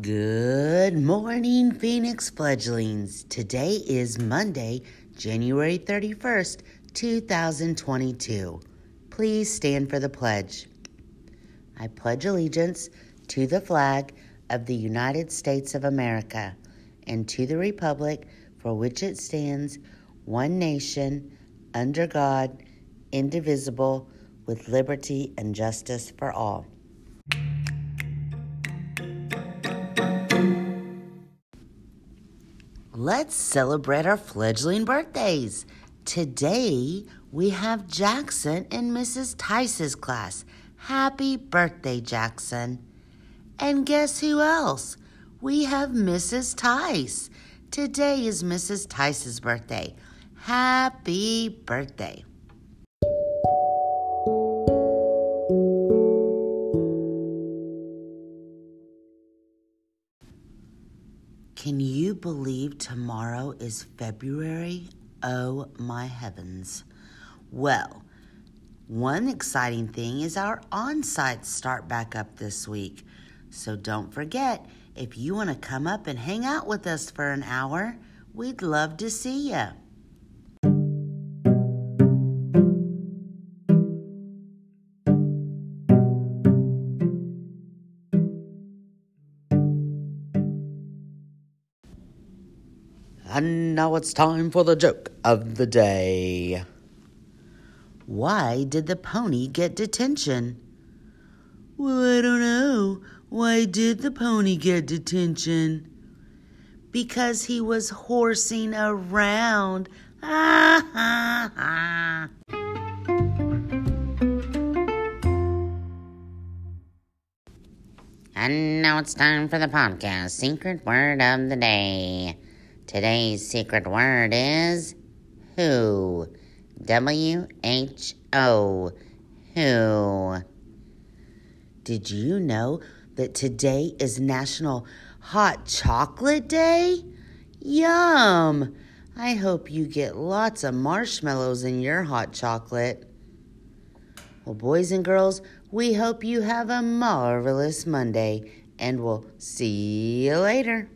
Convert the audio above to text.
Good morning, Phoenix fledglings. Today is Monday, January 31st, 2022. Please stand for the pledge. I pledge allegiance to the flag of the United States of America and to the republic for which it stands, one nation, under God, indivisible, with liberty and justice for all. Let's celebrate our fledgling birthdays. Today we have Jackson in Mrs. Tice's class. Happy birthday, Jackson. And guess who else? We have Mrs. Tice. Today is Mrs. Tice's birthday. Happy birthday. Can you believe tomorrow is February? Oh my heavens. Well, one exciting thing is our on sites start back up this week. So don't forget, if you want to come up and hang out with us for an hour, we'd love to see you. And now it's time for the joke of the day. Why did the pony get detention? Well, I don't know. Why did the pony get detention? Because he was horsing around. Ha ha ha. And now it's time for the podcast Secret Word of the Day. Today's secret word is who. W H O. Who. Did you know that today is National Hot Chocolate Day? Yum! I hope you get lots of marshmallows in your hot chocolate. Well, boys and girls, we hope you have a marvelous Monday, and we'll see you later.